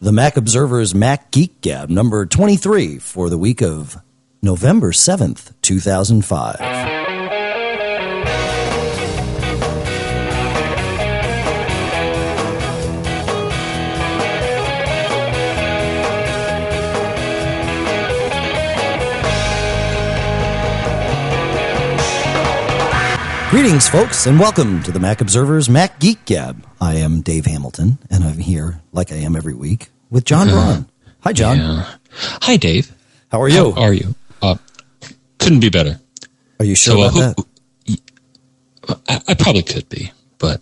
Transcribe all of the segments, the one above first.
the Mac Observer's Mac Geek Gab number 23 for the week of November 7th, 2005. Greetings, folks, and welcome to the Mac Observer's Mac Geek Gab. I am Dave Hamilton, and I'm here, like I am every week, with John Braun. Hi, John. Yeah. Hi, Dave. How are you? How are you? Uh, couldn't be better. Are you sure So, uh, about who- that? I, I probably could be, but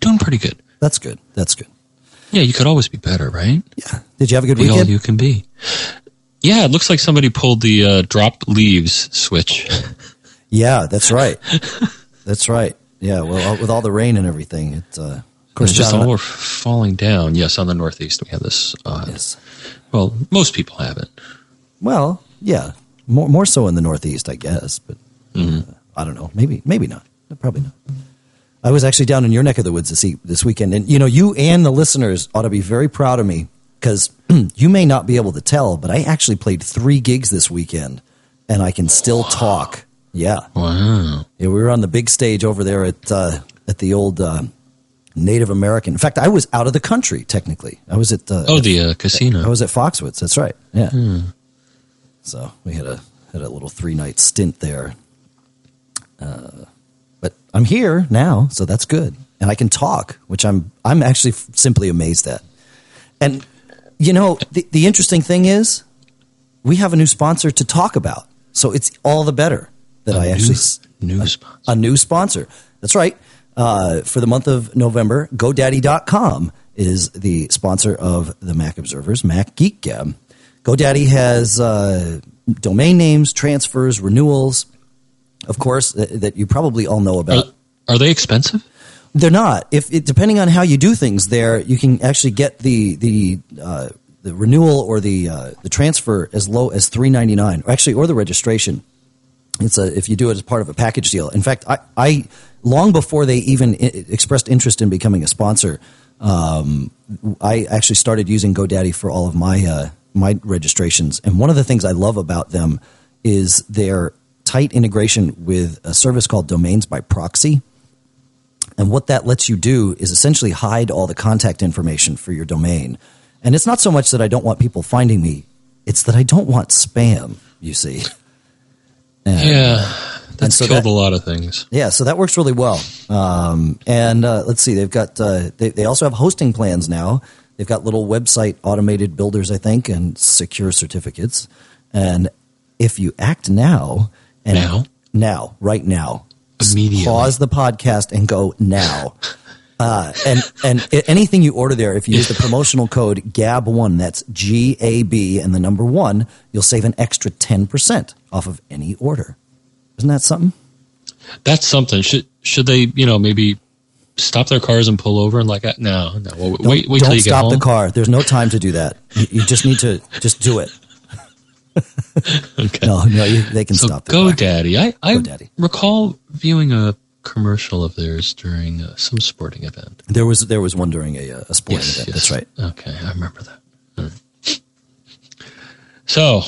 doing pretty good. That's good. That's good. Yeah, you could always be better, right? Yeah. Did you have a good Be all weekend? you can be. Yeah, it looks like somebody pulled the uh, drop leaves switch. Yeah, that's right. that's right. Yeah. Well, with all the rain and everything, it. Uh, of course, just all were falling down. Yes, on the northeast we have this. Uh, yes. Well, most people have it. Well, yeah, more more so in the Northeast, I guess, but uh, I don't know. Maybe maybe not. Probably not. I was actually down in your neck of the woods this e- this weekend, and you know, you and the listeners ought to be very proud of me because you may not be able to tell, but I actually played three gigs this weekend, and I can still talk. Yeah, Wow. yeah, we were on the big stage over there at uh, at the old uh, Native American. In fact, I was out of the country technically. I was at uh, Oh, the uh, casino. I was at Foxwoods. That's right. Yeah. So we had a had a little three night stint there. Uh, but I'm here now, so that's good, and I can talk, which I'm I'm actually f- simply amazed at. And you know, the the interesting thing is, we have a new sponsor to talk about, so it's all the better that A I new- actually s- new sponsor. a new sponsor. That's right. Uh, for the month of November, GoDaddy.com is the sponsor of the Mac Observers Mac Geek Gab. GoDaddy has uh, domain names, transfers, renewals, of course, that, that you probably all know about. are they expensive? They're not. If it, depending on how you do things, there you can actually get the the uh, the renewal or the uh, the transfer as low as three ninety nine, actually, or the registration. It's a if you do it as part of a package deal. In fact, I, I long before they even I- expressed interest in becoming a sponsor, um, I actually started using GoDaddy for all of my uh, my registrations. And one of the things I love about them is their tight integration with a service called Domains by Proxy. And what that lets you do is essentially hide all the contact information for your domain. And it's not so much that I don't want people finding me, it's that I don't want spam, you see. And- Yeah, that's so killed that- a lot of things. yeah, so that works really well. Um, and uh, let's see, they've got uh, they, they also have hosting plans now. They've got little website automated builders, I think, and secure certificates. And if you act now, and Now? now, right now, Immediately. pause the podcast and go now. Uh, and and anything you order there, if you use the promotional code GAB1, that's G A B and the number one, you'll save an extra ten percent off of any order. Isn't that something? That's something. Should should they, you know, maybe stop their cars and pull over and like, uh, no, no. Well, Don't- wait, wait don't till you get stop home. the car. There's no time to do that. You, you just need to just do it. Okay. No, no, you, they can so stop the car. GoDaddy. I I GoDaddy. recall viewing a commercial of theirs during uh, some sporting event. There was there was one during a, uh, a sporting Yes, event. yes. That's right. Okay, I remember that. Right. So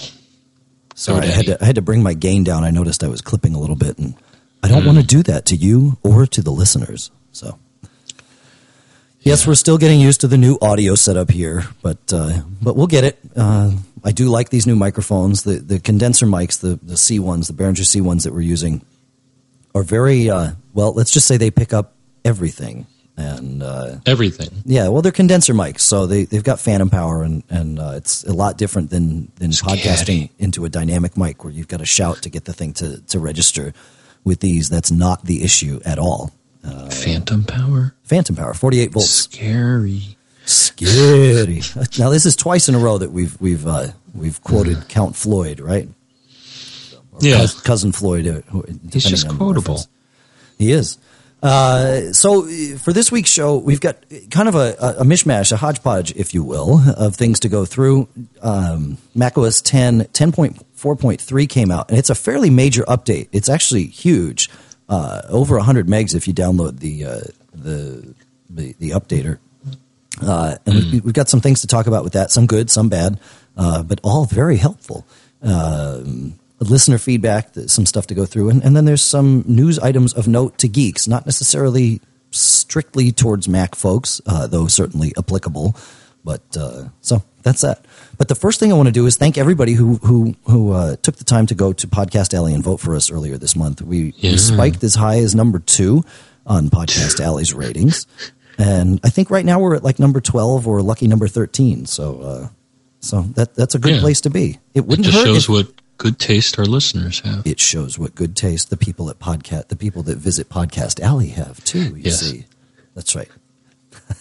Sorry, I had to I had to bring my gain down. I noticed I was clipping a little bit, and I don't want to do that to you or to the listeners. So. Yes, we're still getting used to the new audio setup here, but uh, but we'll get it. Uh, I do like these new microphones. The the condenser mics, the the C ones, the Behringer C ones that we're using, are very uh, well. Let's just say they pick up everything, and uh, everything. yeah, well, they're condenser mics, so they they've got phantom power, and and uh, it's a lot different than than Scary. podcasting into a dynamic mic where you've got to shout to get the thing to to register. With these, that's not the issue at all. Phantom power. Phantom power, forty eight volts. Scary. Scary. Now this is twice in a row that we've we've uh, we've quoted Count Floyd, right? Yeah. Cousin Floyd. Uh, He's just quotable. He is. Uh, so uh, for this week's show, we've got kind of a, a, a mishmash, a hodgepodge, if you will, of things to go through. Um, macOS 10, 10.4.3 came out, and it's a fairly major update. It's actually huge, uh, over 100 megs if you download the uh, the, the the updater. Uh, and we, we've got some things to talk about with that, some good, some bad, uh, but all very helpful. Um, listener feedback, some stuff to go through, and, and then there's some news items of note to geeks, not necessarily strictly towards Mac folks, uh, though certainly applicable. But uh, so that's that. But the first thing I want to do is thank everybody who who who uh, took the time to go to Podcast Alley and vote for us earlier this month. We, Yeah. we spiked as high as number two on Podcast Alley's ratings, and I think right now we're at like number twelve or lucky number thirteen. So uh, so that that's a good Yeah. place to be. It It wouldn't just hurt shows if- what good taste our listeners have. it shows what good taste the people at podcast the people that visit podcast alley have too you Yes. see that's right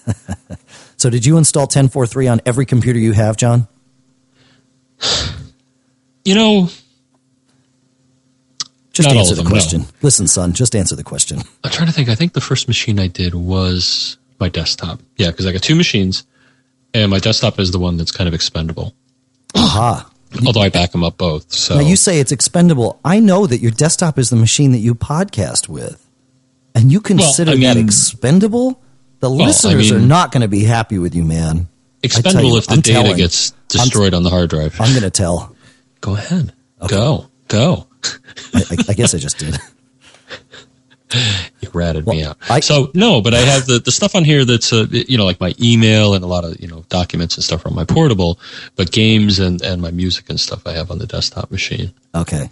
so did you install 1043 on every computer you have john You know, just Not answer the them, no. question listen son just answer the question I'm trying to think. I think the first machine I did was my desktop. Yeah, because I got two machines, and my desktop is the one that's kind of expendable. aha Although I back them up both. So now you say it's expendable i know that your desktop is the machine that you podcast with and you consider I that expendable the I listeners are mean- not going to be happy with you man expendable you, if the I'm data telling. gets destroyed on the hard drive. i'm going to tell Go ahead. Go. Go. I, I, I guess i just did You ratted me out. I- so no, but I have the, the stuff on here that's uh, you know like my email and a lot of you know documents and stuff on my portable, but games and and my music and stuff I have on the desktop machine. okay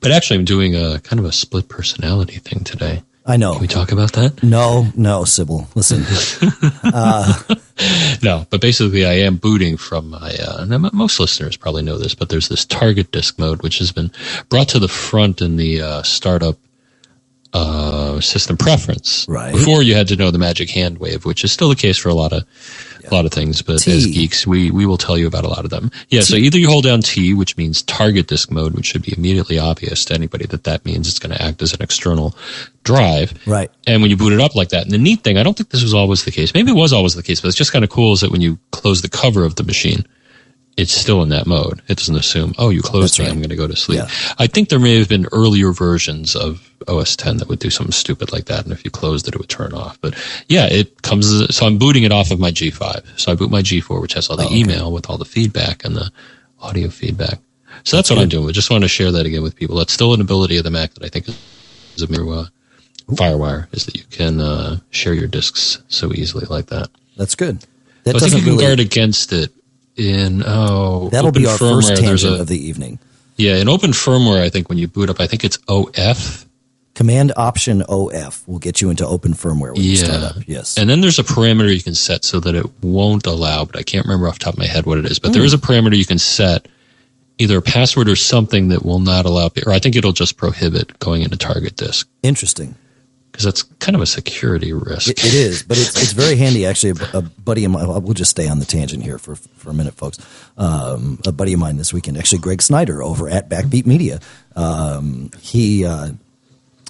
But actually, I'm doing a kind of a split personality thing today. i know Can we talk about that? No, no, Sybil. Listen, No, but basically, I am booting from my. Uh, most listeners probably know this, but there's this target disk mode, which has been brought to the front in the uh, startup system preference. Right. Before you had to know the magic hand wave, which is still the case for a lot of a lot of things. But T. as geeks, we we will tell you about a lot of them. Yeah. So either you hold down T, which means target disk mode, which should be immediately obvious to anybody that that means it's going to act as an external drive. right? And when you boot it up like that, and the neat thing, I don't think this was always the case. Maybe it was always the case, but it's just kind of cool is that when you close the cover of the machine, it's still in that mode. It doesn't assume, oh, you closed That's me, right. I'm going to go to sleep. Yeah. I think there may have been earlier versions of OS 10 that would do something stupid like that, and if you closed it, it would turn off. But yeah, it comes. So I'm booting it off of my G5. So I boot my G4, which has all the Oh, okay. email with all the feedback and the audio feedback. So that's what I'm doing. I just want to share that again with people. That's still an ability of the Mac that I think is a mirror. Uh, Firewire is that you can uh, share your disks so easily like that. That's good. That I think doesn't you can really. guard against it in oh that'll be our firmware. first tangent a, of the evening. yeah, in open firmware, I think when you boot up, I think it's OF. Command Option OF will get you into open firmware when you start Yeah. up. Yes. And then there's a parameter you can set so that it won't allow, but I can't remember off the top of my head what it is. But Hmm. there is a parameter you can set, either a password or something that will not allow, or I think it'll just prohibit going into target disk Interesting. Because that's kind of a security risk. It, it is, but it's it's very handy. Actually, a, a buddy of mine. We'll just stay on the tangent here for for a minute, folks. Um, a buddy of mine this weekend, actually, Greg Snyder over at Backbeat Media. Um, he uh,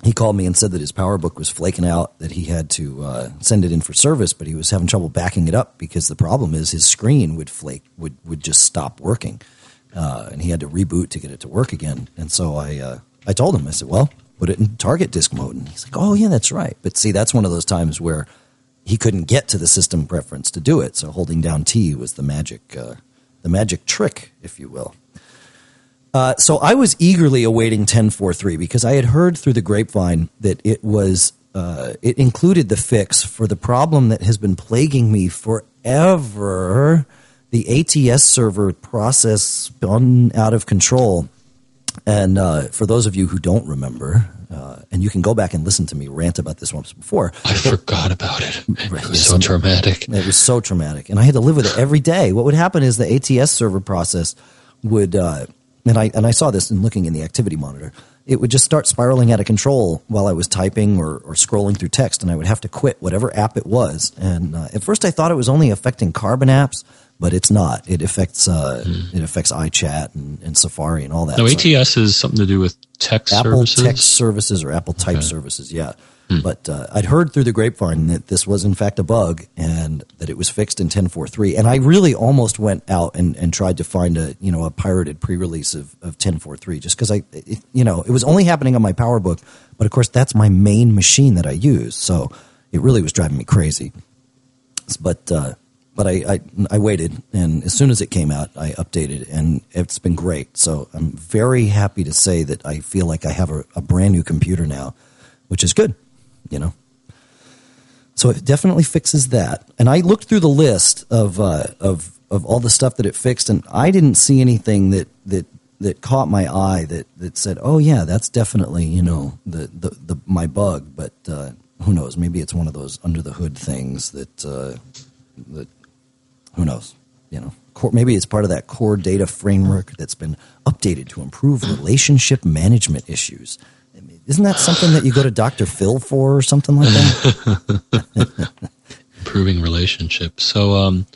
he called me and said that his PowerBook was flaking out, that he had to uh, send it in for service, but he was having trouble backing it up because the problem is his screen would flake, would would just stop working, uh, and he had to reboot to get it to work again. And so I uh, I told him, I said, well, put it in target disk mode, and he's like, oh yeah, that's right. But see, that's one of those times where he couldn't get to the system preference to do it, so holding down T was the magic uh, the magic trick, if you will. Uh, so I was eagerly awaiting 1043 because I had heard through the grapevine that it was uh, it included the fix for the problem that has been plaguing me forever. The ATS server process gone out of control. And uh, for those of you who don't remember, uh, and you can go back and listen to me rant about this once before, I forgot about it. It was yes, so traumatic. it was so traumatic, and I had to live with it every day. What would happen is the ATS server process would, uh, and I and I saw this in looking in the activity monitor. It would just start spiraling out of control while I was typing or, or scrolling through text, and I would have to quit whatever app it was. And uh, at first, I thought it was only affecting Carbon apps, but it's not. It affects uh, it affects iChat and, and Safari and all that. No, So- ATS is something to do with text Apple services. text services or Apple type Okay. services, yeah. But uh, I'd heard through the grapevine that this was in fact a bug and that it was fixed in 10.4.3. And I really almost went out and, and tried to find a you know a pirated pre-release of, of 10.4.3 just because I it, you know it was only happening on my PowerBook, but of course that's my main machine that I use, so it really was driving me crazy. But uh, but I, I, I waited, and as soon as it came out, I updated, and it's been great. So I'm very happy to say that I feel like I have a, a brand new computer now, which is good, you know. So it definitely fixes that. And I looked through the list of uh, of of all the stuff that it fixed, and I didn't see anything that that that caught my eye that that said, "Oh yeah, that's definitely you know the the, the my bug." But uh, who knows? Maybe it's one of those under the hood things that uh, that who knows? You know, core, maybe it's part of that core data framework that's been updated to improve relationship management issues. I mean, isn't that something that you go to Dr. Phil for or something like that? Improving relationships. So, um,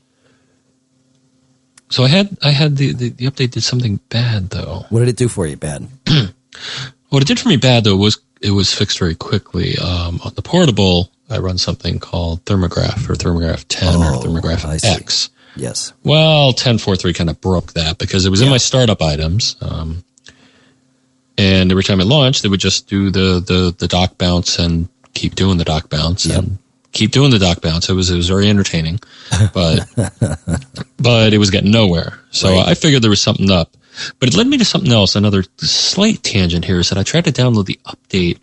so I had I had the, the, the update did something bad though. What did it do for you? Bad. what it did for me bad though was it was fixed very quickly. Um, on the portable, I run something called Thermograph or Thermograph 10 Oh, or Thermograph. X. Yes. Well, 10.4.3 kind of broke that because it was in my startup items. Um, and every time it launched, it would just do the, the, the dock bounce and keep doing the dock bounce Yep. and keep doing the dock bounce. It was, it was very entertaining, but, but it was getting nowhere. So Right. I figured there was something up, but it led me to something else. Another slight tangent here is that I tried to download the update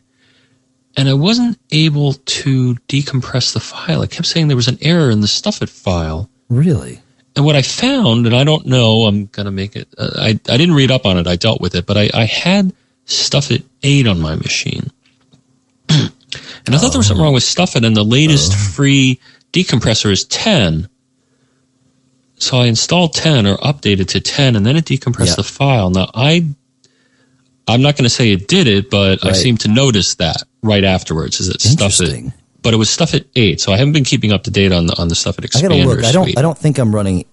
and I wasn't able to decompress the file. I kept saying there was an error in the stuffit file. Really? And what I found, and I don't know, I'm going to make it, uh, I, I didn't read up on it. I dealt with it, but I, I had Stuffit 8 on my machine. and I thought there was something wrong with Stuffit, and the latest free decompressor is 10. So I installed 10 or updated to 10, and then it decompressed Yeah. the file. Now, I, I'm not going to say it did it, but I seem to notice that right afterwards. Is it Stuffit? Interesting. But it was Stuffit 8, so I haven't been keeping up to date on the on the Stuffit I gotta expander look. I don't. suite. I don't think I'm running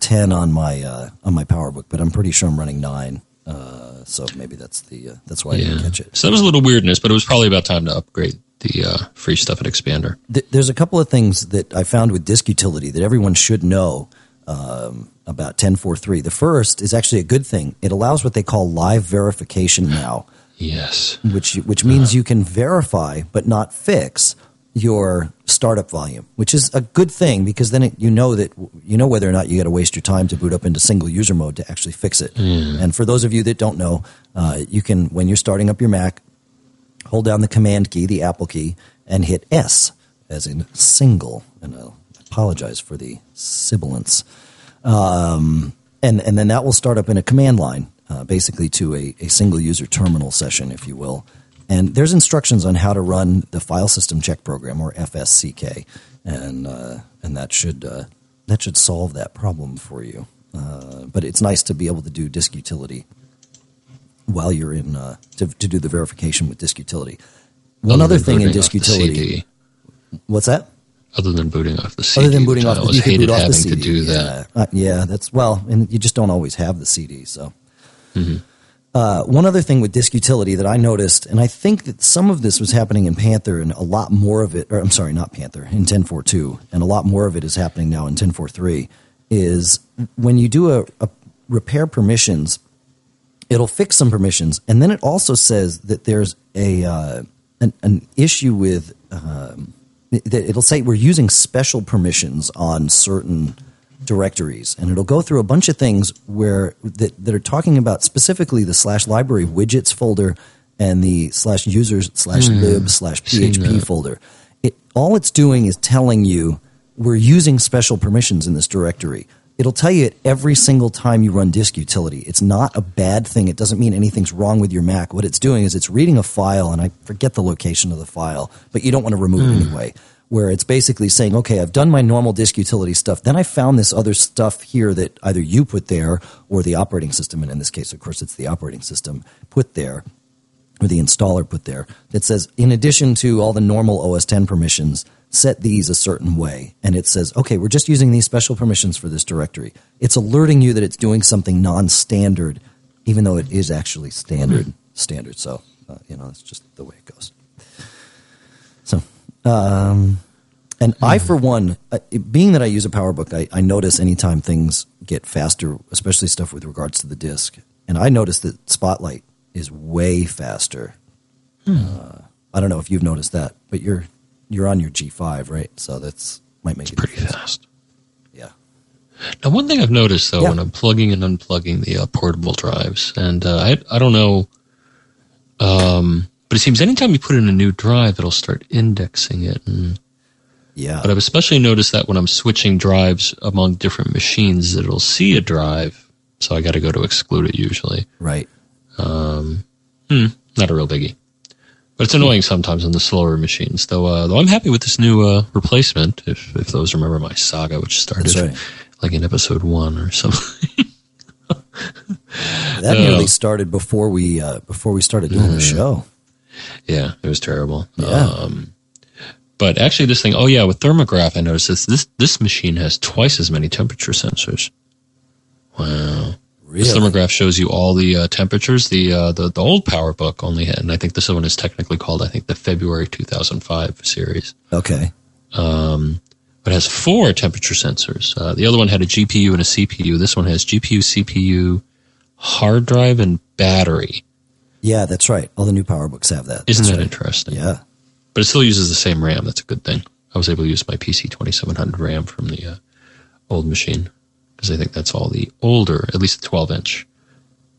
ten on my uh, on my PowerBook, but I'm pretty sure I'm running nine. Uh, so maybe that's the uh, that's why I didn't catch it. So that was a little weirdness, but it was probably about time to upgrade the uh, free Stuffit Expander. Th- there's a couple of things that I found with disk utility that everyone should know um, about 10.4.3. The first is actually a good thing. It allows what they call live verification now, Yes. which which means you can verify but not fix your startup volume, which is a good thing because then it, you know that you know whether or not you got to waste your time to boot up into single user mode to actually fix it. And for those of you that don't know, uh, you can when you're starting up your Mac, hold down the command key, the Apple key, and hit S as in single. And I'll apologize for the sibilance. Um, and, and then that will start up in a command line, uh, basically to a, a single user terminal session, if you will. And there's instructions on how to run the file system check program or FSCK, and uh, and that should uh, that should solve that problem for you. Uh, but it's nice to be able to do disk utility while you're in uh, to, to do the verification with disk utility. One other thing in disk utility, what's that? Other than booting off the CD. Other than booting off, the, you hated boot off having the CD. to do that. Yeah, Uh, yeah, that's well, and you just don't always have the CD. So, Mm-hmm. uh, one other thing with disk utility that I noticed, and I think that some of this was happening in Panther, and a lot more of it, or I'm sorry, not Panther, in 10.4.2, and a lot more of it is happening now in 10.4.3, is when you do a, a repair permissions, it'll fix some permissions, and then it also says that there's a uh, an, an issue with um, that it'll say we're using special permissions on certain directories, and it'll go through a bunch of things where that, that are talking about specifically the slash library widgets folder and the slash users slash hmm. lib slash php folder. It all it's doing is telling you we're using special permissions in this directory. It'll tell you it every single time you run disk utility. It's not a bad thing. It doesn't mean anything's wrong with your Mac. What it's doing is it's reading a file, and I forget the location of the file, but you don't want to remove it hmm. anyway. Where it's basically saying, okay, I've done my normal disk utility stuff. Then I found this other stuff here that either you put there or the operating system, and in this case, of course, it's the operating system put there or the installer put there that says, in addition to all the normal OS 10 permissions, set these a certain way. And it says, okay, we're just using these special permissions for this directory. It's alerting you that it's doing something non standard, even though it is actually standard. Standard. So, uh, you know, that's just the way it goes. Um, and I, for one, uh, being that I use a PowerBook, I, I notice anytime things get faster, especially stuff with regards to the disk. And I notice that Spotlight is way faster. Uh, I don't know if you've noticed that, but you're you're on your G5, right? So that's might make it Pretty fast. Yeah. Now, one thing I've noticed though, Yeah. when I'm plugging and unplugging the uh, portable drives, and uh, I I don't know, um, but it seems anytime you put in a new drive, it'll start indexing it. And, Yeah. but I've especially noticed that when I'm switching drives among different machines, it'll see a drive, so I got to go to exclude it usually. right. Hmm. Not a real biggie. But it's annoying sometimes on the slower machines. Though, uh, though I'm happy with this new uh, replacement. If if those remember my saga, which started right. like in episode one or something. That nearly started before we uh, before we started doing the show. Yeah, it was terrible. Yeah. Um, but actually, this thing, oh yeah, with thermograph, I noticed this. This this machine has twice as many temperature sensors. Wow. This Really? thermograph shows you all the uh, temperatures. The, uh, the the old Power Book only had, and I think this one is technically called, I think, the February 2005 series. Okay. but it has four temperature sensors. Uh, the other one had a GPU and a CPU. This one has GPU, CPU, hard drive, and battery. Yeah, that's right. All the new PowerBooks have that. Isn't That's that right. interesting? Yeah. But it still uses the same RAM. That's a good thing. I was able to use my PC 2700 RAM from the uh, old machine because I think that's all the older, at least the 12 inch.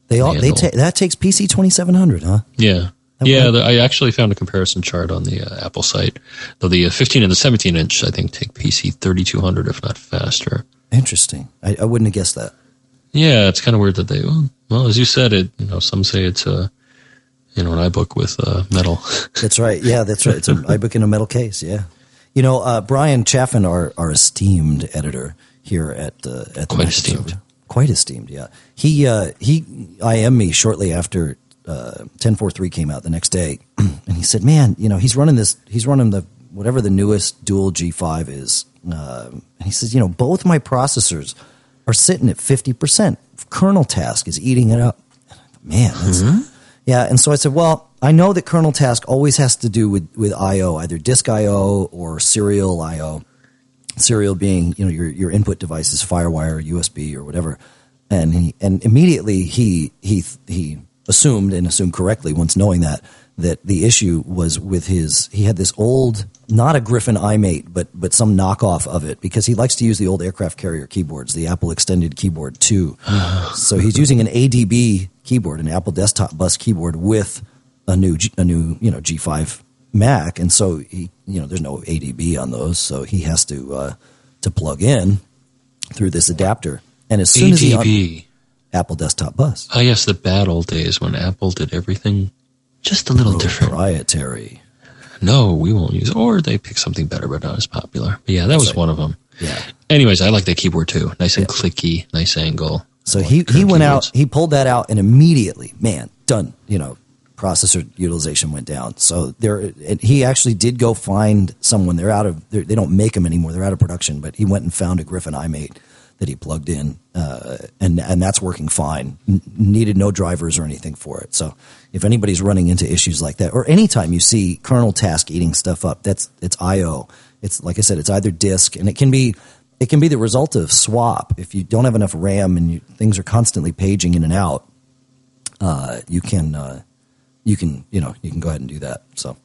They all they take that takes PC twenty seven hundred, huh? Yeah. That Yeah, the, I actually found a comparison chart on the uh, Apple site. Though the uh, 15 and the 17 inch, I think, take PC 3200, if not faster. Interesting. I, I wouldn't have guessed that. Yeah, it's kind of weird that they. Well, well, as you said, it. You know, some say it's a, you know, an iBook with uh, metal. That's right. Yeah, that's right. It's an iBook in a metal case. Yeah. You know, uh, Bryan Chaffin, our, our esteemed editor here at uh, at the Quite esteemed. Quite esteemed. Yeah, he uh, he IM'd me shortly after uh, ten four three came out the next day, and he said, "Man, you know, he's running this. He's running the whatever the newest dual G five is." Um and he says, "You know, both my processors are sitting at fifty percent. Kernel task is eating it up." Man, that's yeah. And so I said, well, I know that kernel task always has to do with, with I/O, either disk I/O or serial I/O. Serial being, you know, your your input devices, FireWire, USB, or whatever. And he, and immediately he he he assumed and assumed correctly once knowing that that the issue was with his he had this old not a Griffin iMate but but some knockoff of it because he likes to use the old aircraft carrier keyboards the Apple Extended Keyboard 2 so he's using an ADB keyboard an Apple desktop bus keyboard with a new G, a new you know G5 Mac and so he you know there's no ADB on those so he has to uh, to plug in through this adapter and as soon as he un- Apple desktop bus Ah, yes, the bad old days when Apple did everything just a little different. proprietary No, we won't use, or they pick something better but not as popular. But yeah, that was right. one of them. yeah Anyways, I like that keyboard too. Nice and clicky, nice angle. So I he, he went out, he pulled that out, and immediately, man, done. You know, processor utilization went down. So there, and he actually did go find someone. They're out of, they're, they don't make them anymore. They're out of production. But he went and found a Griffin iMate that he plugged in, uh, and and that's working fine. N- needed no drivers or anything for it. So if anybody's running into issues like that, or anytime you see kernel task eating stuff up, that's it's I/O. It's like I said, it's either disk, and it can be it can be the result of swap. If you don't have enough RAM and you, things are constantly paging in and out, uh, you can uh, you can you know you can go ahead and do that. So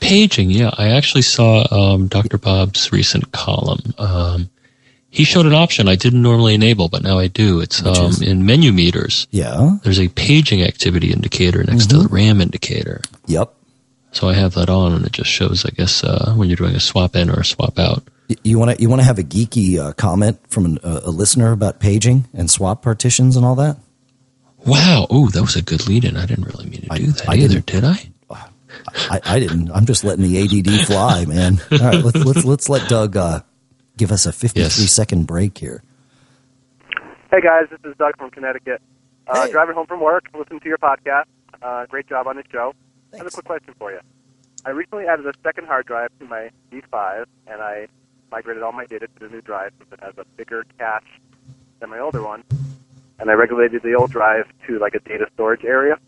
Paging, yeah. I actually saw um, Dr. Bob's recent column. Um, he showed an option I didn't normally enable, but now I do. It's um, in menu meters. yeah, There's a paging activity indicator next to the Mm-hmm. RAM indicator. yep. So I have that on, and it just shows, I guess, uh, when you're doing a swap in or a swap out. Y- You want to you want to have a geeky uh, comment from an, a, a listener about paging and swap partitions and all that? Wow. Oh, that was a good lead in. I didn't really mean to I- do that I either, didn't- I? I, I didn't. I'm just letting the ADD fly, man. All right, let's let's let's let Doug uh, give us a 53 Yes. second break here. Hey guys, this is Doug from Connecticut. Uh, Hey. Driving home from work, listening to your podcast. Uh, great job on the show. I have a quick question for you. I recently added a second hard drive to my G5, and I migrated all my data to the new drive since it has a bigger cache than my older one. And I regulated the old drive to like a data storage area.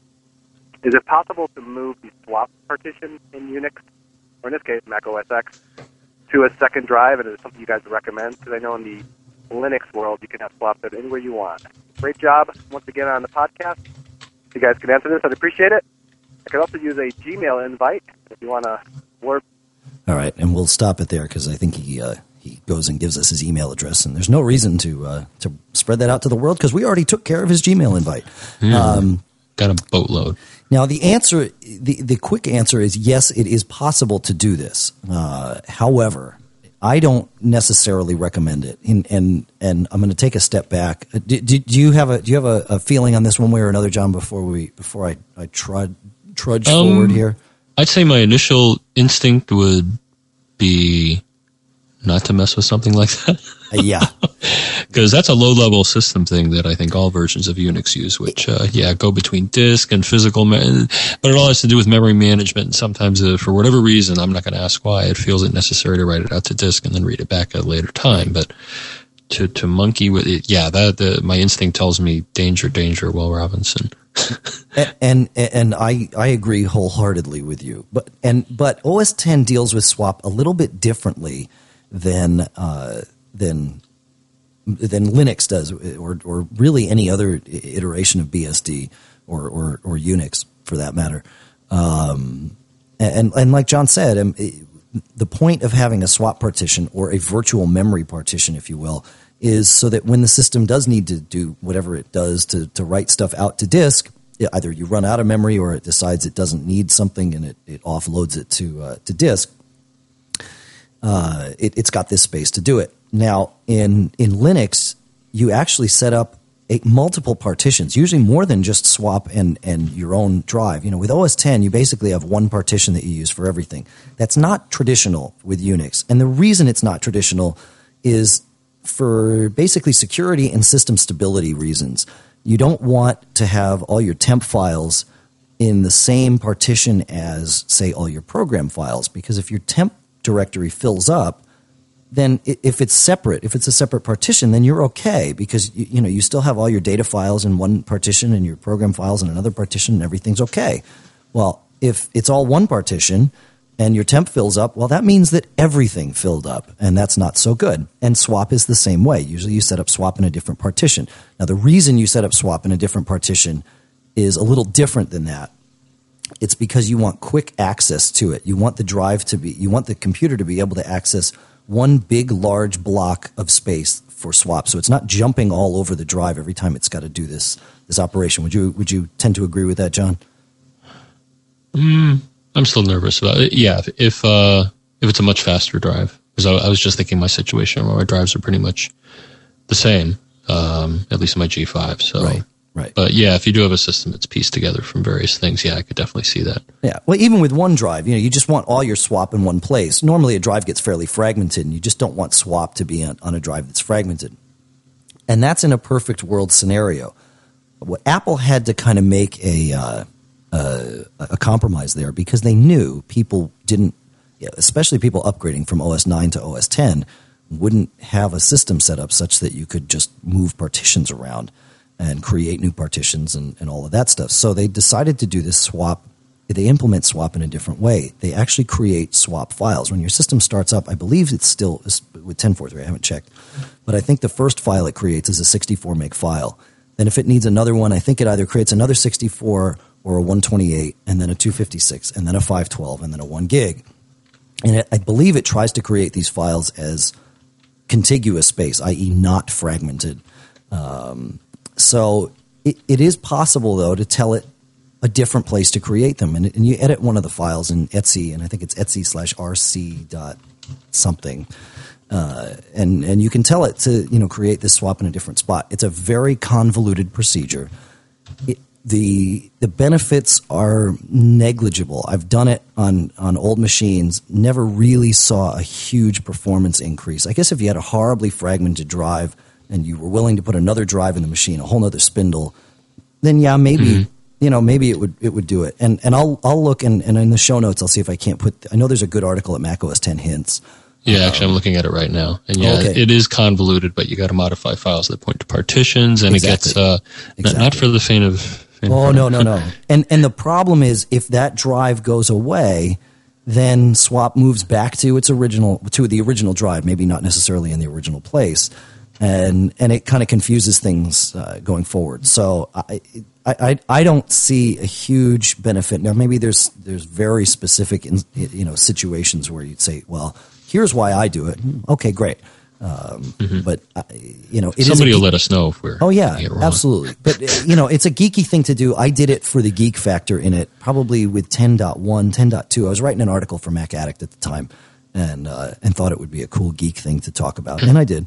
Is it possible to move the swap partition in Unix, or in this case Mac OS X, to a second drive? And is it something you guys recommend? Because I know in the Linux world, you can have swaps that anywhere you want. Great job once again on the podcast. If you guys can answer this, I'd appreciate it. I could also use a Gmail invite if you want to work. All right, and we'll stop it there because I think he uh, he goes and gives us his email address, and there's no reason to uh, to spread that out to the world because we already took care of his Gmail invite. Mm. Um, Got a boatload. Now the answer, the the quick answer is yes, it is possible to do this. Uh, however, I don't necessarily recommend it, and and, and I'm going to take a step back. Do, do, do, you have a do you have a, a, feeling on this one way or another, John? Before we before I I trud, trudge um, forward here, I'd say my initial instinct would be not to mess with something like that. Uh, yeah. Because that's a low level system thing that I think all versions of Unix use, which, uh, yeah, go between disk and physical, ma- but it all has to do with memory management. And sometimes, uh, for whatever reason, I'm not going to ask why, it feels it necessary to write it out to disk and then read it back at a later time. But to, to monkey with it, yeah, that, the, my instinct tells me danger, danger, Will Robinson. and, and and I I agree wholeheartedly with you. But and but OS 10 deals with swap a little bit differently than uh, than than Linux does, or or really any other iteration of BSD or or, or Unix for that matter. Um, and and like John said, um, the point of having a swap partition or a virtual memory partition, if you will, is so that when the system does need to do whatever it does to to write stuff out to disk, either you run out of memory or it decides it doesn't need something and it, it offloads it to uh, to disk uh, it, has got this space to do it. Now, in in Linux, you actually set up a, multiple partitions, usually more than just swap and and your own drive. You know, with OS 10, you basically have one partition that you use for everything. That's not traditional with Unix, and the reason it's not traditional is for basically security and system stability reasons. You don't want to have all your temp files in the same partition as, say, all your program files, because if your temp directory fills up, then if it's separate, if it's a separate partition, then you're okay because you, you, know you still have all your data files in one partition and your program files in another partition, and everything's okay. Well, if it's all one partition and your temp fills up, well, that means that everything filled up, and that's not so good. And swap is the same way. Usually, you set up swap in a different partition. Now, the reason you set up swap in a different partition is a little different than that it's because you want quick access to it. You want the drive to be, you want the computer to be able to access one big, large block of space for swap. So it's not jumping all over the drive every time it's got to do this this operation. Would you would you tend to agree with that, John? Mm, I'm still nervous about it. Yeah, if uh, if it's a much faster drive, because I, I, was just thinking my situation where my drives are pretty much the same, um, at least in my G5. So right. Right. But yeah, if you do have a system that's pieced together from various things, yeah, I could definitely see that. Yeah. Well, even with one drive, you know, you just want all your swap in one place. Normally, a drive gets fairly fragmented, and you just don't want swap to be on, on a drive that's fragmented. And that's in a perfect world scenario. What Apple had to kind of make a uh, uh, a compromise there because they knew people didn't, especially people upgrading from OS 9 to OS 10, wouldn't have a system set up such that you could just move partitions around and create new partitions and, and all of that stuff. So they decided to do this swap. They implement swap in a different way. They actually create swap files. When your system starts up, I believe it's still with 10.4.3. I haven't checked, but I think the first file it creates is a 64 meg file. Then if it needs another one, I think it either creates another 64 or a 128, and then a 256, and then a 512, and then a one gig. And it, I believe it tries to create these files as contiguous space, i.e., not fragmented. Um, so it, it is possible, though, to tell it a different place to create them. And, and you edit one of the files in etc, and I think it's etc slash RC dot something. Uh, and and you can tell it to you know create this swap in a different spot. It's a very convoluted procedure. It, the the benefits are negligible. I've done it on on old machines. Never really saw a huge performance increase. I guess if you had a horribly fragmented drive, and you were willing to put another drive in the machine, a whole other spindle, then yeah, maybe mm-hmm. you know maybe it would it would do it. And and I'll I'll look and, and in the show notes I'll see if I can't put. I know there's a good article at Mac OS 10 hints. Yeah, actually, I'm looking at it right now, and yeah, okay. it is convoluted, but you got to modify files that point to partitions, and exactly. it gets uh, exactly. not, not, for the faint of. Faint oh no no no! and and the problem is if that drive goes away, then swap moves back to its original to the original drive, maybe not necessarily in the original place and and it kind of confuses things uh, going forward. So I, I I don't see a huge benefit now. Maybe there's there's very specific in, you know situations where you'd say, well, Here's why I do it. Okay, great. Um, But uh, you know, it is a Somebody will let us know if we're. Oh yeah, absolutely. But uh, you know, it's a geeky thing to do. I did it for the geek factor in it, probably with 10.1, 10.2. I was writing an article for Mac Addict at the time, and uh, and thought it would be a cool geek thing to talk about, and I did.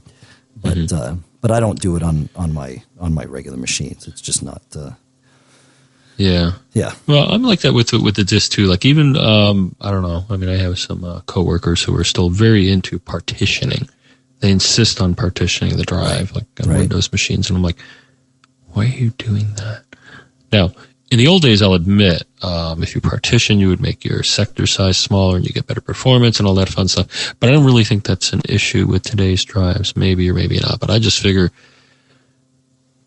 But Mm-hmm. uh, but I don't do it on on my on my regular machines. It's just not. Uh, Yeah. yeah. Well, I'm like that with with the disk too. Like even um, I don't know. I mean, I have some uh, coworkers who are still very into partitioning. They insist on partitioning the drive, like on Right. Windows machines, and I'm like, why are you doing that? Now, in the old days, I'll admit, um, if you partition, you would make your sector size smaller and you get better performance and all that fun stuff. But I don't really think that's an issue with today's drives. Maybe or maybe not. But I just figure.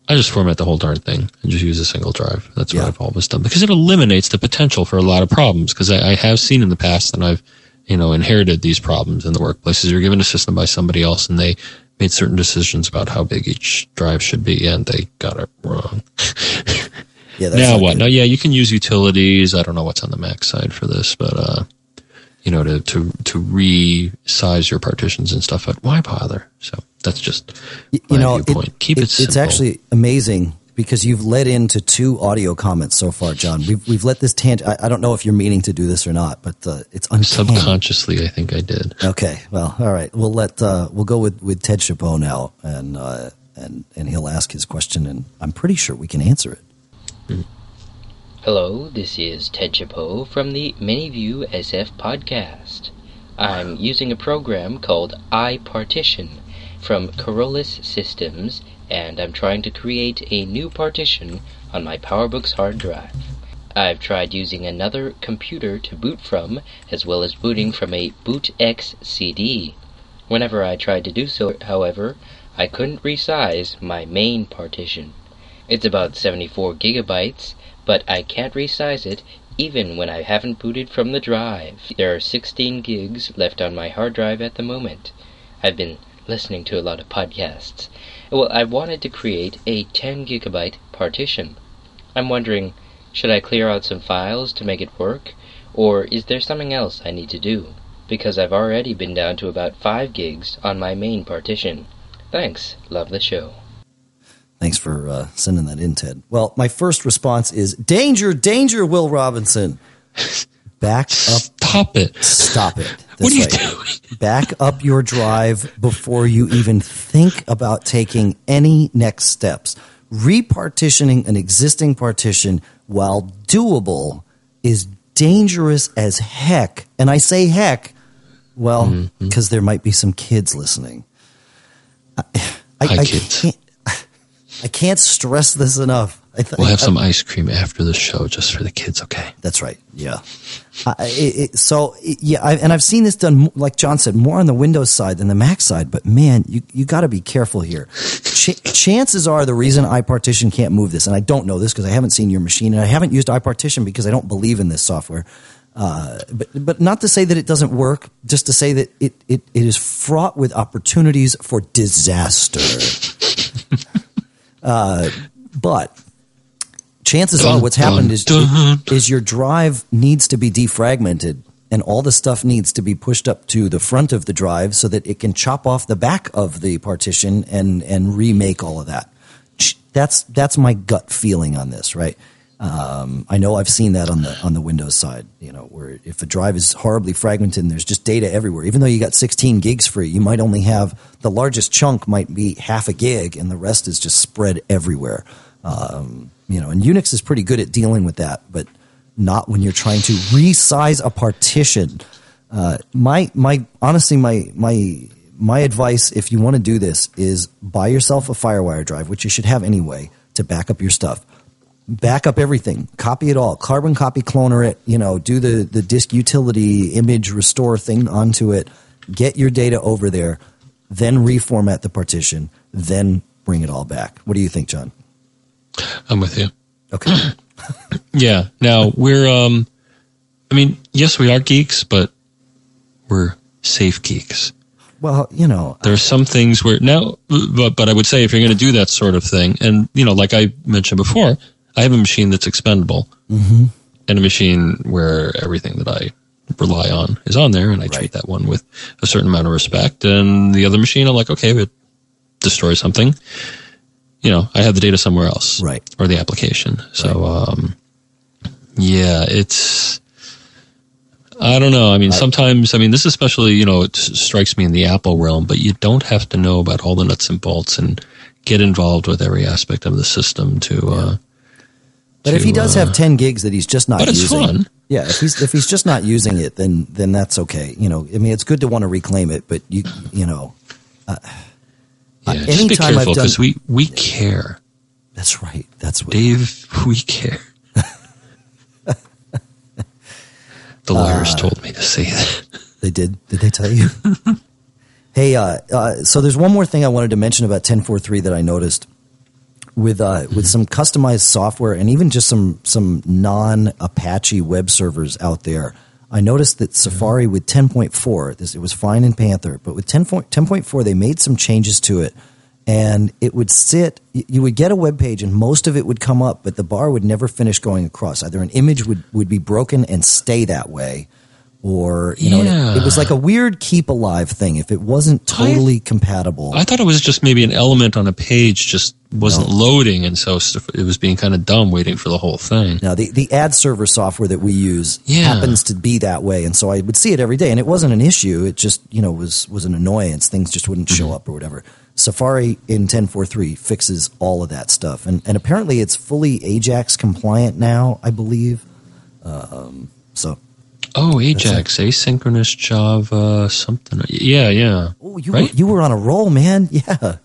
I just format the whole darn thing and just use a single drive. That's what I've always done because it eliminates the potential for a lot of problems. Because I, I have seen in the past that I've, you know, inherited these problems in the workplaces. You're given a system by somebody else, and they made certain decisions about how big each drive should be, and they got it wrong. Yeah. Now what? good. Now, yeah, you can use utilities. I don't know what's on the Mac side for this, but uh, you know, to to to resize your partitions and stuff. But why bother? So that's just you know, viewpoint. Keep it, simple. It's actually amazing because you've led into two audio comments so far, John. We've we've let this tangent. I, I don't know if you're meaning to do this or not, but uh, it's uncanny. subconsciously. I think I did. Okay, well, all right. We'll let uh, we'll go with, with Ted Chapeau now, and uh, and and he'll ask his question, and I'm pretty sure we can answer it. Hello, this is Ted Chapeau from the ManyView SF podcast. I'm using a program called iPartition from Coriolis Systems, and I'm trying to create a new partition on my PowerBooks hard drive. I've tried using another computer to boot from, as well as booting from a BootX CD. Whenever I tried to do so, however, I couldn't resize my main partition. It's about 74 gigabytes, but I can't resize it even when I haven't booted from the drive. There are 16 gigs left on my hard drive at the moment. I've been listening to a lot of podcasts. Well, I wanted to create a 10 gigabyte partition. I'm wondering, should I clear out some files to make it work? Or is there something else I need to do? Because I've already been down to about 5 gigs on my main partition. Thanks. Love the show. Thanks for uh, sending that in, Ted. Well, my first response is danger, danger, Will Robinson. Back up, Stop it. stop it. What are you right. doing? Back up your drive before you even think about taking any next steps. Repartitioning an existing partition, while doable, is dangerous as heck. And I say heck, well, Mm-hmm. because there might be some kids listening. I, I, I can't. I can't stress this enough. I th- We'll have some ice cream after the show just for the kids, okay? That's right. Yeah. I, it, it, so it- yeah, I, and I've seen this done, like John said, more on the Windows side than the Mac side. But man, you you got to be careful here. Ch- chances are the reason iPartition can't move this, and I don't know this because I haven't seen your machine, and I haven't used iPartition because I don't believe in this software. Uh, but but not to say that it doesn't work, just to say that it it, it is fraught with opportunities for disaster. uh, but chances are what's happened is is your drive needs to be defragmented and all the stuff needs to be pushed up to the front of the drive so that it can chop off the back of the partition and and remake all of that. That's that's my gut feeling on this, right? Um, I know I've seen that on the on the Windows side. You know, where if a drive is horribly fragmented and there's just data everywhere, even though you got 16 gigs free, you might only have the largest chunk might be half a gig, and the rest is just spread everywhere. Um, you know, and Unix is pretty good at dealing with that, but not when you're trying to resize a partition. Uh, my my honestly my my my advice if you want to do this is buy yourself a FireWire drive, which you should have anyway, to back up your stuff. Back up everything, copy it all, carbon copy cloner it, you know, do the the disk utility image restore thing onto it, get your data over there, then reformat the partition, then bring it all back. What do you think, John? I'm with you. Okay. Yeah. Now we're um I mean, yes we are geeks, but we're safe geeks. Well, you know, There are some things where now but but I would say if you're going to do that sort of thing and you know like I mentioned before, I have a machine that's expendable. Mm-hmm. And a machine where everything that I rely on is on there, and I Right. treat that one with a certain amount of respect. And the other machine, I'm like, okay, it destroys something, you know, I have the data somewhere else, Right. or the application. So, um, yeah, it's. I don't know. I mean, sometimes, I mean, this especially, you know, it strikes me in the Apple realm, but you don't have to know about all the nuts and bolts and get involved with every aspect of the system to, uh, But if he does uh, have ten gigs that he's just not but it's using, fun. yeah, if he's if he's just not using it, then then that's okay. You know, I mean, it's good to want to reclaim it, but you you know, yeah, Uh, just be I've careful done- because we, we care. that's right. That's what. Dave, we care. the lawyers told me to say that. They did. Did they tell you? hey, uh, uh, so there's one more thing I wanted to mention about 10.4.3 that I noticed with uh, with some customized software and even just some some non Apache web servers out there. I noticed that Safari with 10.4, this it was fine in Panther, but with 10, 10.4 they made some changes to it, and it would sit. You would get a web page, and most of it would come up, but the bar would never finish going across. Either an image would would be broken and stay that way, or you know, it- it, was like a weird keep alive thing. If it wasn't totally compatible, I thought it was just maybe an element on a page just wasn't loading, and so it was being kind of dumb waiting for the whole thing. Now, the, the ad server software that we use Yeah. happens to be that way, and so I would see it every day, and it wasn't an issue. It just you know was was an annoyance. Things just wouldn't show Mm-hmm. up or whatever. Safari in 10.4.3 fixes all of that stuff, and and apparently it's fully Ajax compliant now, I believe. Um, so, Oh, Ajax, asynchronous Java, something. Yeah, yeah. oh, you Right? were, you were on a roll, man. Yeah,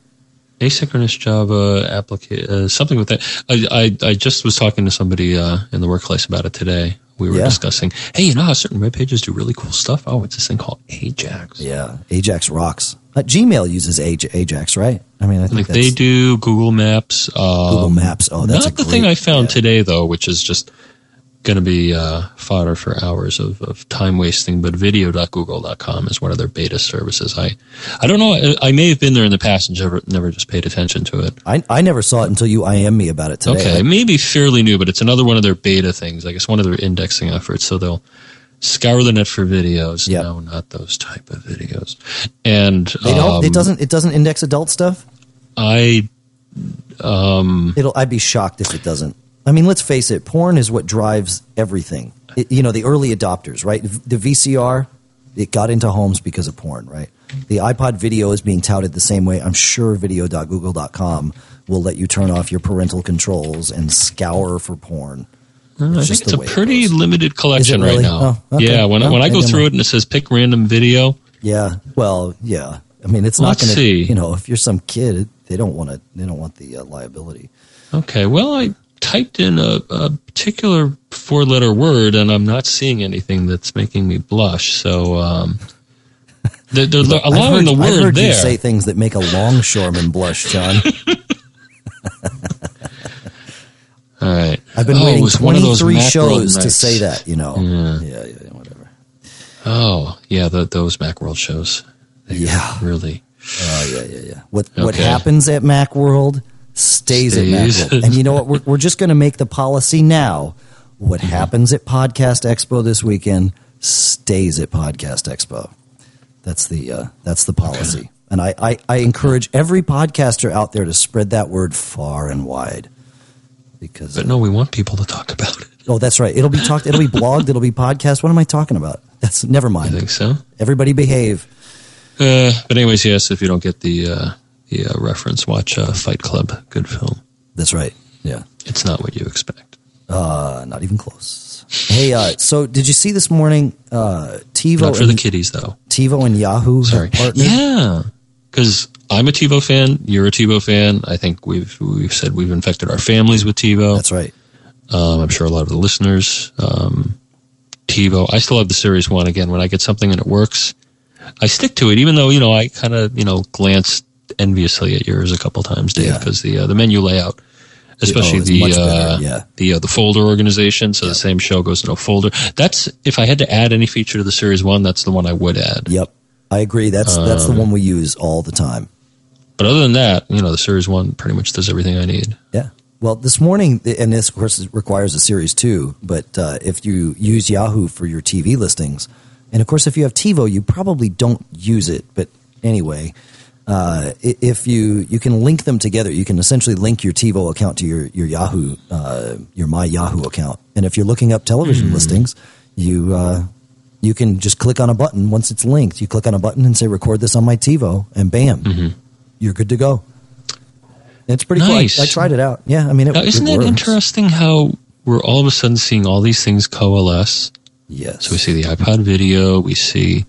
asynchronous Java application, uh, something with that. I, I, I just was talking to somebody uh, in the workplace about it today. We were Yeah. discussing, hey, you know how certain web pages do really cool stuff? Oh, it's this thing called Ajax. yeah. Ajax rocks. Uh, Gmail uses Aj- Ajax, right? I mean, I think Like they do Google Maps. Um, Google Maps. Oh, that's not the thing I found yeah. today though, which is just going to be uh, fodder for hours of, of time wasting. But video.google.com is one of their beta services. I I don't know. I, I may have been there in the past and never never just paid attention to it. I, I never saw it until you IM me about it today. Okay, it may be fairly new, but it's another one of their beta things. I guess one of their indexing efforts. So they'll scour the net for videos. Yep. No, not those type of videos. And They don't. um, it doesn't. It doesn't index adult stuff. I um It'll. I'd be shocked if it doesn't. I mean, let's face it. Porn is what drives everything. It, you know, the early adopters, right? The VCR, it got into homes because of porn, right? The iPod video is being touted the same way. I'm sure video.google.com will let you turn off your parental controls and scour for porn. I It's think it's a way it pretty limited collection really? right now. Oh, okay. Yeah, when Well, when I go I'm through it and it says pick random video, Yeah. Well, yeah. I mean, it's not going to. You know, if you're some kid, they don't want to. They don't want the uh, liability. okay. Well, I typed in a, a particular four letter word and I'm not seeing anything that's making me blush. So um, they're, they're I've allowing heard, the I've word heard there. you say things that make a longshoreman blush, John. All right. I've been Oh, waiting was one of those 23 Macworld shows to say that, you know. Yeah. Yeah, yeah, whatever. Oh, yeah, the, those Macworld shows. Yeah. Really. Oh, yeah, yeah, yeah. What what happens at Macworld stays, at Stays. Macworld. and you know what? We're, we're just going to make the policy now. What happens at Podcast Expo this weekend stays at Podcast Expo. That's the uh, that's the policy. And I, I, I encourage every podcaster out there to spread that word far and wide. Because But no, we want people to talk about it. Oh, that's right. It'll be talked. It'll be blogged. It'll be podcast. What am I talking about? That's never I mind. think so. Everybody behave. Uh, but anyways, yes, if you don't get the uh, the uh, reference, watch uh, Fight Club. Good film. That's right. Yeah. It's not what you expect. Uh, not even close. Hey, uh, so did you see this morning? Uh, TiVo Not for the kiddies, though. TiVo and Yahoo Sorry. Yeah, because I'm a TiVo fan. You're a TiVo fan. I think we've we've said we've infected our families with TiVo. That's right. Um, I'm sure a lot of the listeners. Um, TiVo. I still have the Series One. Again, when I get something and it works, I stick to it. Even though you know I kind of you know glanced enviously at yours a couple times, Dave, Yeah. because the uh, the menu layout, especially Oh, the uh, yeah. the uh, the folder organization. So the same show goes into a folder. That's if I had to add any feature to the Series One, that's the one I would add. Yep. I agree. That's that's Um, the one we use all the time. But other than that, you know, the Series One pretty much does everything I need. Yeah. Well, this morning, and this of course requires a series two, but uh, if you use Yahoo for your TV listings, and of course if you have TiVo, you probably don't use it. But anyway, uh, if you you can link them together, you can essentially link your TiVo account to your your Yahoo uh, your My Yahoo account, and if you're looking up television listings, you uh, you can just click on a button once it's linked. You click on a button and say record this on my TiVo, and bam, you're good to go. It's pretty Nice. cool. I, I tried it out. Yeah, I mean, it, Now, isn't it works. interesting how we're all of a sudden seeing all these things coalesce? Yes. So we see the iPod video, we see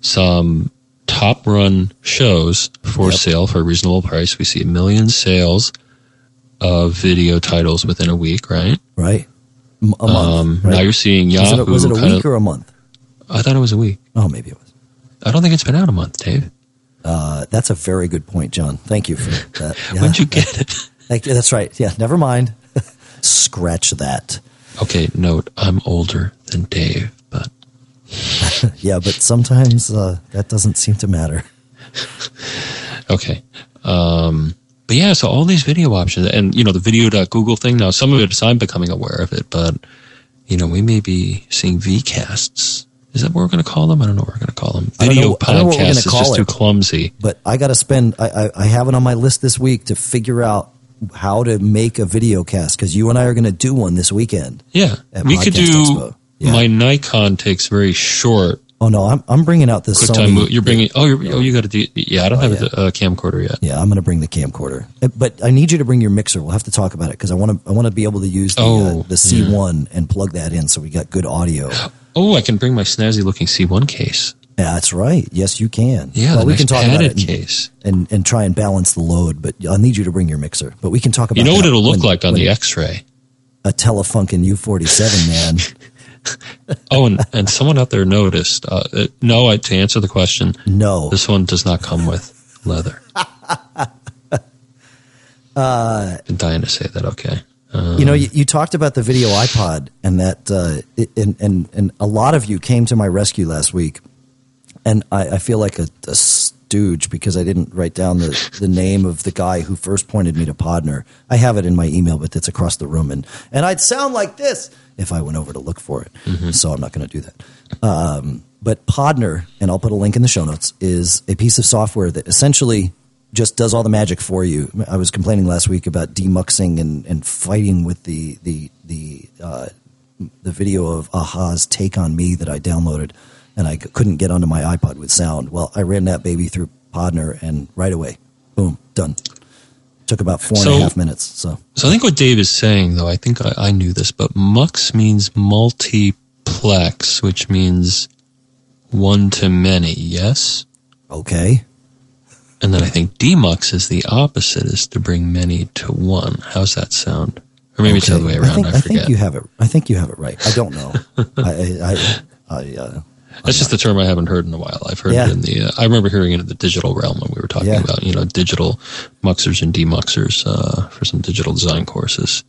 some top run shows for Yep. sale for a reasonable price. We see a million sales of video titles within a week, right? right. A month. Um, right? Now you're seeing was it, a, was it a week or a month? I thought it was a week. Oh, maybe it was. I don't think it's been out a month, Dave. Uh, that's a very good point, John. Thank you for that. Yeah. When'd you get it? That's right. Yeah, never mind. Scratch that. Okay, note, I'm older than Dave, Yeah, but sometimes uh, that doesn't seem to matter. okay. Um, but yeah, so all these video options and, you know, the video.google thing. Now, some of it is I'm becoming aware of it, but, you know, we may be seeing VCasts. Is that what we're going to call them? I don't know what we're going to call them. Video know- I don't know what we're podcast is just too clumsy. But I got to spend. I, I, I have it on my list this week to figure out how to make a video cast because you and I are going to do one this weekend. Yeah. We could do, Expo. Yeah. my Nikon takes very short, Oh no, I'm I'm bringing out this quick. Sony. mo- You're bringing, oh, you're, oh, you got to do, yeah, I don't Oh, have yeah. a, a camcorder yet. Yeah, I'm going to bring the camcorder, Uh, but I need you to bring your mixer. We'll have to talk about it because I want to. I want to be able to use the, Oh, uh, the C1 and plug that in so we got good audio. Oh, I can bring my snazzy looking C1 case. That's right. Yes, you can. Yeah, well, we nice can talk about it and, case. and and try and balance the load. But I'll need you to bring your mixer. But we can talk about. It. You know what it'll look when- like on the X-ray. a Telefunken U47 man. Oh, and, and someone out there noticed. Uh, uh, no, I, to answer the question, No, this one does not come with leather. uh, been dying to say that. Okay. Uh, you know, you, you talked about the video iPod, and that, uh, it- and, and and a lot of you came to my rescue last week, and I, I feel like a, a stooge because I didn't write down the, the name of the guy who first pointed me to Podner. I have it in my email, but it's across the room, and and I'd sound like this if I went over to look for it. So I'm not going to do that. Um, but Podner, and I'll put a link in the show notes, is a piece of software that essentially just does all the magic for you. I was complaining last week about demuxing and, and fighting with the the the uh, the video of a-ha's take on me that I downloaded, and I couldn't get onto my iPod with sound. Well, I ran that baby through Podner, and right away, boom, done. Took about four and a half So- minutes. So so I think what Dave is saying, though, I think I, I knew this, but mux means multiplex, which means one to many. Yes. okay, And then I think demux is the opposite, is to bring many to one. How's that sound? Or maybe it's the other way around. I, think, I, forget. think you have it. I think you have it right. I don't know. I I, I, I uh, That's just the term I haven't heard in a while. I've heard Yeah. it in the. Uh, I remember hearing it in the digital realm when we were talking Yeah. about you know digital muxers and demuxers uh, for some digital design courses.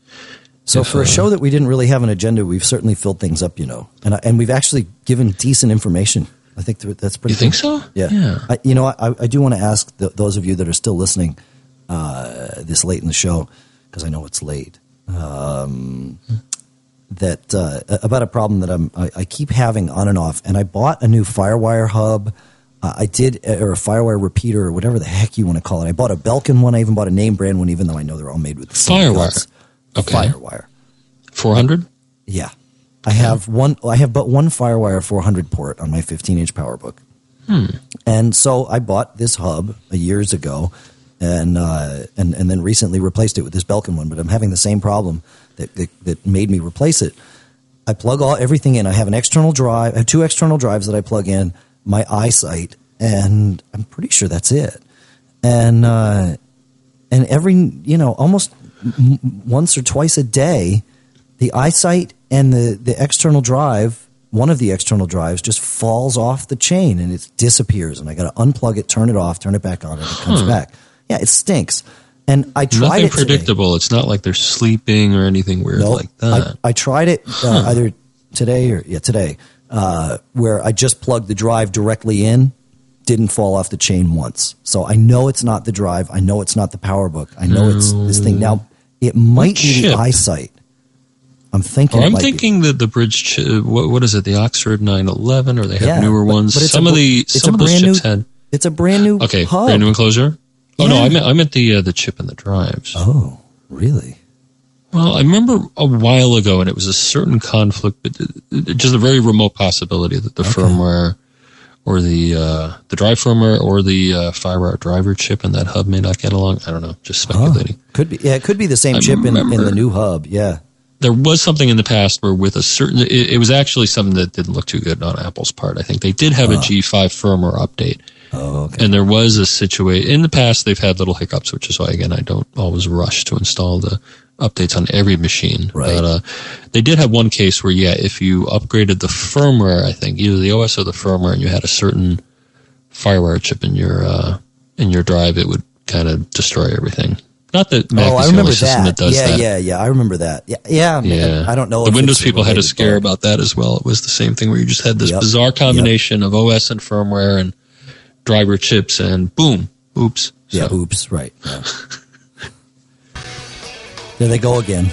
So If, for a uh, show that we didn't really have an agenda, we've certainly filled things up, you know, and I, and we've actually given decent information. I think that's pretty. You think cool. so? Yeah. Yeah. I, you know, I, I do want to ask th those of you that are still listening uh, this late in the show because I know it's late. Um, that uh, about a problem that I'm I, I keep having on and off, and I bought a new FireWire hub. Uh, I did, or a FireWire repeater, or whatever the heck you want to call it. I bought a Belkin one. I even bought a name brand one, even though I know they're all made with FireWire. Okay. FireWire. Four hundred. Yeah. I have one. I have but one FireWire 400 port on my 15 inch PowerBook, Hmm. and so I bought this hub a years ago, and uh, and and then recently replaced it with this Belkin one. But I'm having the same problem that that, that made me replace it. I plug all everything in. I have an external drive. I have two external drives that I plug in. My iSight, and I'm pretty sure that's it. And uh, and every you know almost once or twice a day, the iSight and the the external drive, one of the external drives, just falls off the chain and it disappears. And I got to unplug it, turn it off, turn it back on, and it comes back. Yeah, it stinks. And I tried Nothing it today. predictable. It's not like they're sleeping or anything weird Nope. like that. I, I tried it uh, either today or yeah today, uh, where I just plugged the drive directly in, didn't fall off the chain once. So I know it's not the drive. I know it's not the PowerBook. I know it's this thing. Now It might be the iSight. I'm thinking. Or I'm be. thinking that the bridge, chi- what, what is it? The Oxford 911, or they have Yeah, newer but- ones. but some a of the it's some a of those brand chips new- had It's a brand new. okay, hub. brand new enclosure. Oh no, I meant I meant the uh, the chip and the drives. Oh, really? Well, I remember a while ago, and it was a certain conflict, but uh, just a very remote possibility that the firmware or the uh, the drive firmware or the uh, FireWire driver chip and that hub may not get along. I don't know, just Huh. speculating. Could be. Yeah, it could be the same I chip in, in the new hub. Yeah. There was something in the past where, with a certain, it, it was actually something that didn't look too good on Apple's part. I think they did have a G5 firmware update, Oh, okay. and there was a situation in the past. They've had little hiccups, which is why again I don't always rush to install the updates on every machine. Right. But uh, they did have one case where, yeah, if you upgraded the firmware, I think either the OS or the firmware, and you had a certain FireWire chip in your uh, in your drive, it would kind of destroy everything. Not that Mac oh, is I the remember that. that does yeah, that. yeah, yeah. I remember that. Yeah, yeah. Yeah, I don't know. The Windows people had a scare about that as well. It was the same thing where you just had this Yep. bizarre combination of OS and firmware and driver chips, and boom, oops. Yeah. Oops. Right. Yeah. there they go again.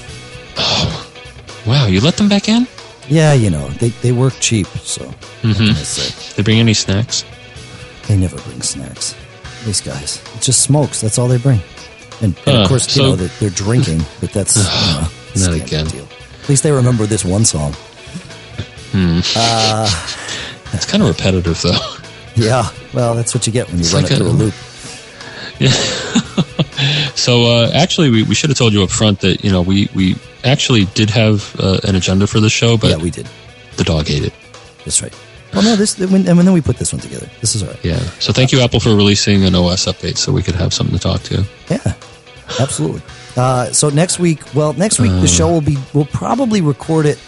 Wow, you let them back in? Yeah, you know they they work cheap, so Mm-hmm. can I say? They bring any snacks? They never bring snacks. These guys, it's just smokes. That's all they bring. And, and Uh, of course, so- you know they're, they're drinking, but that's you know, Not again. Deal. At least they remember this one song. It's kind of repetitive, though. Yeah, well, that's what you get when you It's run like it through a, a- loop. So uh, actually, we, we should have told you up front that you know we we actually did have uh, an agenda for the show, but yeah, we did. the dog ate it. That's right. Well, no, this when, and then we put this one together. This is all right. Yeah. So thank you, Apple, for releasing an OS update so we could have something to talk to. Yeah, absolutely. Uh, so next week, well, next week the show will be. We'll probably record it.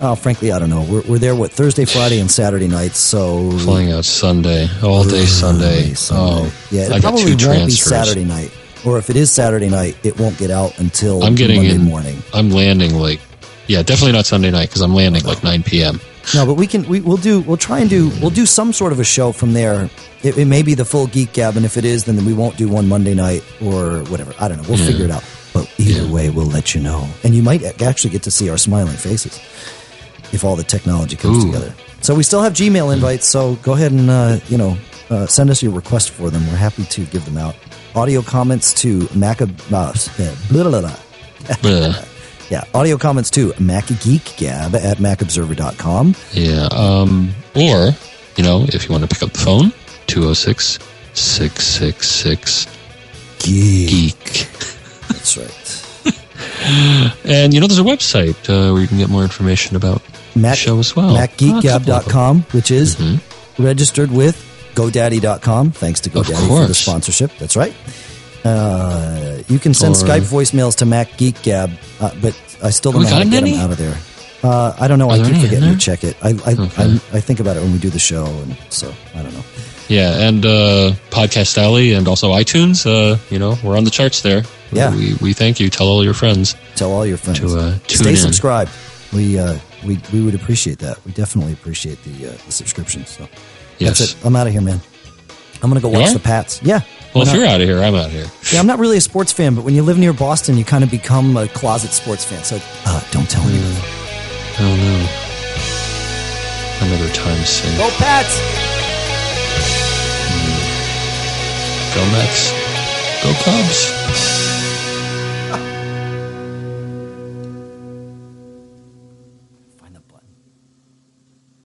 Oh, frankly, I don't know. We're, we're there what Thursday, Friday, and Saturday nights. So Flying out Sunday, all day Sunday. Sunday. Oh, yeah, it I probably won't be. Saturday night. Or if it is Saturday night, it won't get out until I'm getting Monday in morning. I'm landing like, yeah, definitely not Sunday night because I'm landing like 9 p.m. No, but we can. We, we'll do. We'll try and do. We'll do some sort of a show from there. It, it may be the full Geek Gab, and if it is, then we won't do one Monday night or whatever. I don't know. We'll figure it out. But either Yeah. way, we'll let you know, and you might actually get to see our smiling faces if all the technology comes Ooh. together. So we still have Gmail invites. So go ahead and uh, you know uh, send us your request for them. We're happy to give them out. Audio comments to Mac. Uh, yeah, blah, blah, blah. Yeah, audio comments to MacGeekGab at MacObserver.com. yeah. Um, or, you know, if you want to pick up the phone, 206 666 Geek. Geek. That's right. And, you know, there's a website uh, where you can get more information about Mac, show as well. MacGeekGab.com, which is Mm-hmm. registered with GoDaddy.com. Thanks to GoDaddy for the sponsorship. That's right. Uh, you can send Or- Skype voicemails to MacGeekGab, uh, but I still don't know how to get gotten them any? out of there. Uh, I don't know. Are I keep forgetting to check it. I I, Okay. I I think about it when we do the show, and so I don't know. Yeah, and uh, Podcast Alley and also iTunes. Uh, you know, we're on the charts there. Yeah. we, we thank you. Tell all your friends. Tell all your friends. To, uh, tune Stay in. subscribed. We uh, we we would appreciate that. We definitely appreciate the uh, the subscription. So Yes. that's it. I'm out of here, man. I'm gonna go watch are? the Pats. Yeah. Well, if you're out of here, I'm out of here. Yeah, I'm not really a sports fan, but when you live near Boston, you kind of become a closet sports fan. So uh, don't tell anyone. Oh no. Another time sink. Go Pats! Go Mets. Go Cubs.